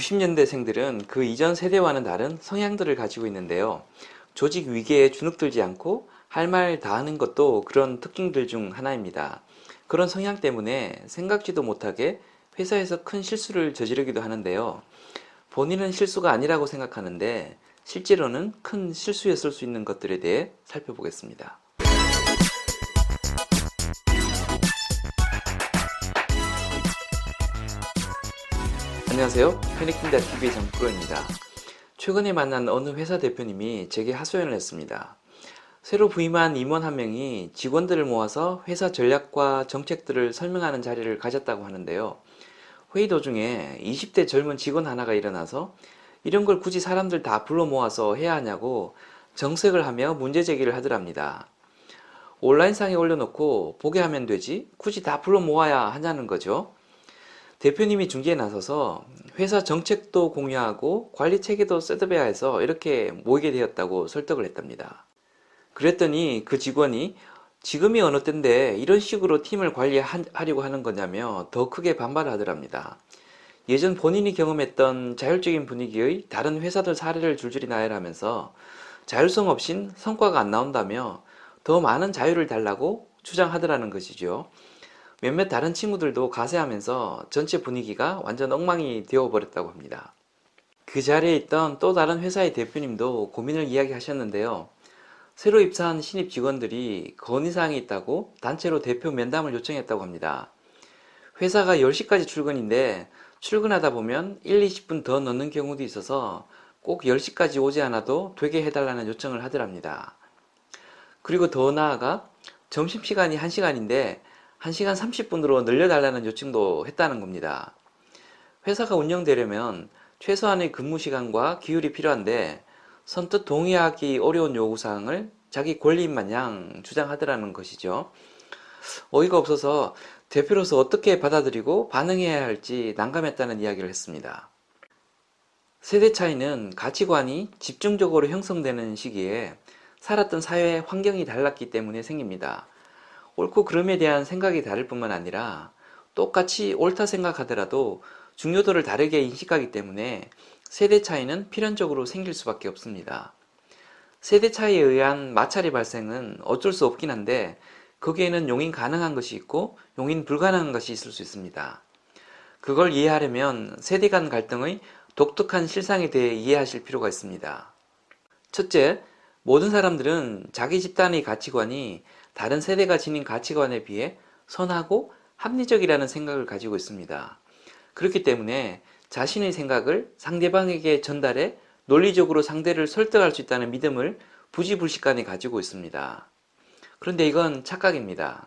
90년대생들은 그 이전 세대와는 다른 성향들을 가지고 있는데요. 조직 위계에 주눅들지 않고 할 말 다 하는 것도 그런 특징들 중 하나입니다. 그런 성향 때문에 생각지도 못하게 회사에서 큰 실수를 저지르기도 하는데요. 본인은 실수가 아니라고 생각하는데 실제로는 큰 실수였을 수 있는 것들에 대해 살펴보겠습니다. 안녕하세요. 페닉킨다 TV의 정프로입니다. 최근에 만난 어느 회사 대표님이 제게 하소연을 했습니다. 새로 부임한 임원 한 명이 직원들을 모아서 회사 전략과 정책들을 설명하는 자리를 가졌다고 하는데요. 회의 도중에 20대 젊은 직원 하나가 일어나서 이런 걸 굳이 사람들 다 불러 모아서 해야 하냐고 정색을 하며 문제 제기를 하더랍니다. 온라인상에 올려놓고 보게 하면 되지 굳이 다 불러 모아야 하냐는 거죠. 대표님이 중재에 나서서 회사 정책도 공유하고 관리 체계도 셋업해야 해서 이렇게 모이게 되었다고 설득을 했답니다. 그랬더니 그 직원이 지금이 어느 때인데 이런 식으로 팀을 관리하려고 하는 거냐며 더 크게 반발하더랍니다. 예전 본인이 경험했던 자율적인 분위기의 다른 회사들 사례를 줄줄이 나열하면서 자율성 없인 성과가 안 나온다며 더 많은 자유를 달라고 주장하더라는 것이죠. 몇몇 다른 친구들도 가세하면서 전체 분위기가 완전 엉망이 되어버렸다고 합니다. 그 자리에 있던 또 다른 회사의 대표님도 고민을 이야기하셨는데요. 새로 입사한 신입 직원들이 건의사항이 있다고 단체로 대표 면담을 요청했다고 합니다. 회사가 10시까지 출근인데 출근하다 보면 1, 20분 더 넣는 경우도 있어서 꼭 10시까지 오지 않아도 되게 해달라는 요청을 하더랍니다. 그리고 더 나아가 점심시간이 1시간인데 1시간 30분으로 늘려달라는 요청도 했다는 겁니다. 회사가 운영되려면 최소한의 근무 시간과 기율이 필요한데 선뜻 동의하기 어려운 요구사항을 자기 권리인 마냥 주장하더라는 것이죠. 어이가 없어서 대표로서 어떻게 받아들이고 반응해야 할지 난감했다는 이야기를 했습니다. 세대 차이는 가치관이 집중적으로 형성되는 시기에 살았던 사회 환경이 달랐기 때문에 생깁니다. 옳고 그름에 대한 생각이 다를 뿐만 아니라 똑같이 옳다 생각하더라도 중요도를 다르게 인식하기 때문에 세대 차이는 필연적으로 생길 수밖에 없습니다. 세대 차이에 의한 마찰의 발생은 어쩔 수 없긴 한데 거기에는 용인 가능한 것이 있고 용인 불가능한 것이 있을 수 있습니다. 그걸 이해하려면 세대 간 갈등의 독특한 실상에 대해 이해하실 필요가 있습니다. 첫째, 모든 사람들은 자기 집단의 가치관이 다른 세대가 지닌 가치관에 비해 선하고 합리적이라는 생각을 가지고 있습니다. 그렇기 때문에 자신의 생각을 상대방에게 전달해 논리적으로 상대를 설득할 수 있다는 믿음을 부지불식간에 가지고 있습니다. 그런데 이건 착각입니다.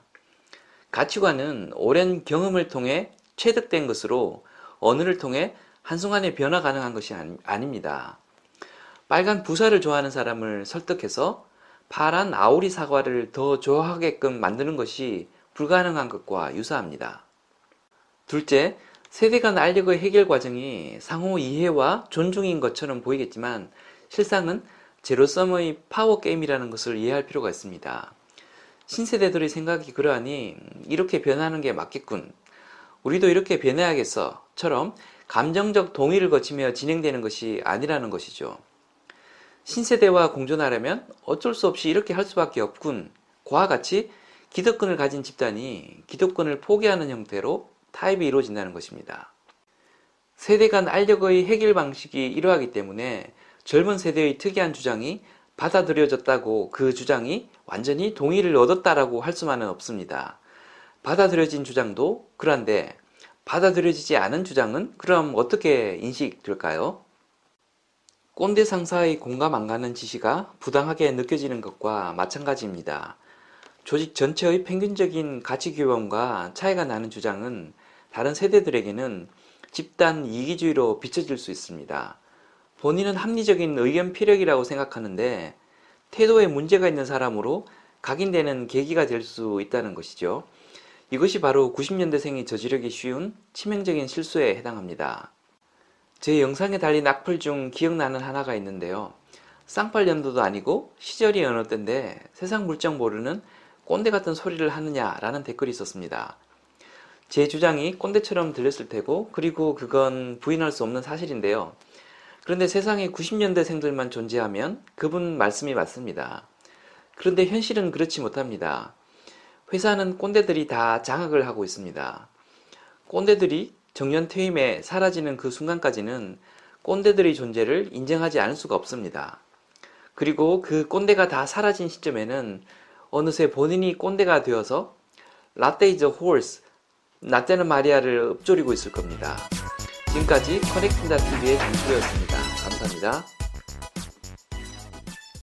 가치관은 오랜 경험을 통해 체득된 것으로 언어를 통해 한순간에 변화 가능한 것이 아닙니다. 빨간 부사를 좋아하는 사람을 설득해서 파란 아오리 사과를 더 좋아하게끔 만드는 것이 불가능한 것과 유사합니다. 둘째, 세대 간 알력의 해결 과정이 상호 이해와 존중인 것처럼 보이겠지만 실상은 제로섬의 파워 게임이라는 것을 이해할 필요가 있습니다. 신세대들의 생각이 그러하니 이렇게 변하는 게 맞겠군. 우리도 이렇게 변해야겠어.처럼 감정적 동의를 거치며 진행되는 것이 아니라는 것이죠. 신세대와 공존하려면 어쩔 수 없이 이렇게 할 수밖에 없군. 과 같이 기득권을 가진 집단이 기득권을 포기하는 형태로 타입이 이루어진다는 것입니다. 세대 간 알력의 해결 방식이 이러하기 때문에 젊은 세대의 특이한 주장이 받아들여졌다고 그 주장이 완전히 동의를 얻었다라고 할 수만은 없습니다. 받아들여진 주장도 그런데 받아들여지지 않은 주장은 그럼 어떻게 인식될까요? 꼰대 상사의 공감 안 가는 지시가 부당하게 느껴지는 것과 마찬가지입니다. 조직 전체의 평균적인 가치 규범과 차이가 나는 주장은 다른 세대들에게는 집단 이기주의로 비춰질 수 있습니다. 본인은 합리적인 의견 피력이라고 생각하는데 태도에 문제가 있는 사람으로 각인되는 계기가 될 수 있다는 것이죠. 이것이 바로 90년대생이 저지르기 쉬운 치명적인 실수에 해당합니다. 제 영상에 달린 악플 중 기억나는 하나가 있는데요. 쌍팔년도도 아니고 시절이 어느 때인데 세상 물정 모르는 꼰대 같은 소리를 하느냐라는 댓글이 있었습니다. 제 주장이 꼰대처럼 들렸을 테고, 그리고 그건 부인할 수 없는 사실인데요. 그런데 세상에 90년대생들만 존재하면 그분 말씀이 맞습니다. 그런데 현실은 그렇지 못합니다. 회사는 꼰대들이 다 장악을 하고 있습니다. 꼰대들이 정년 퇴임에 사라지는 그 순간까지는 꼰대들의 존재를 인정하지 않을 수가 없습니다. 그리고 그 꼰대가 다 사라진 시점에는 어느새 본인이 꼰대가 되어서 라떼 is horse, 라떼는 말이야를 읊조리고 있을 겁니다. 지금까지 커넥팅다 TV의 장수였습니다. 감사합니다.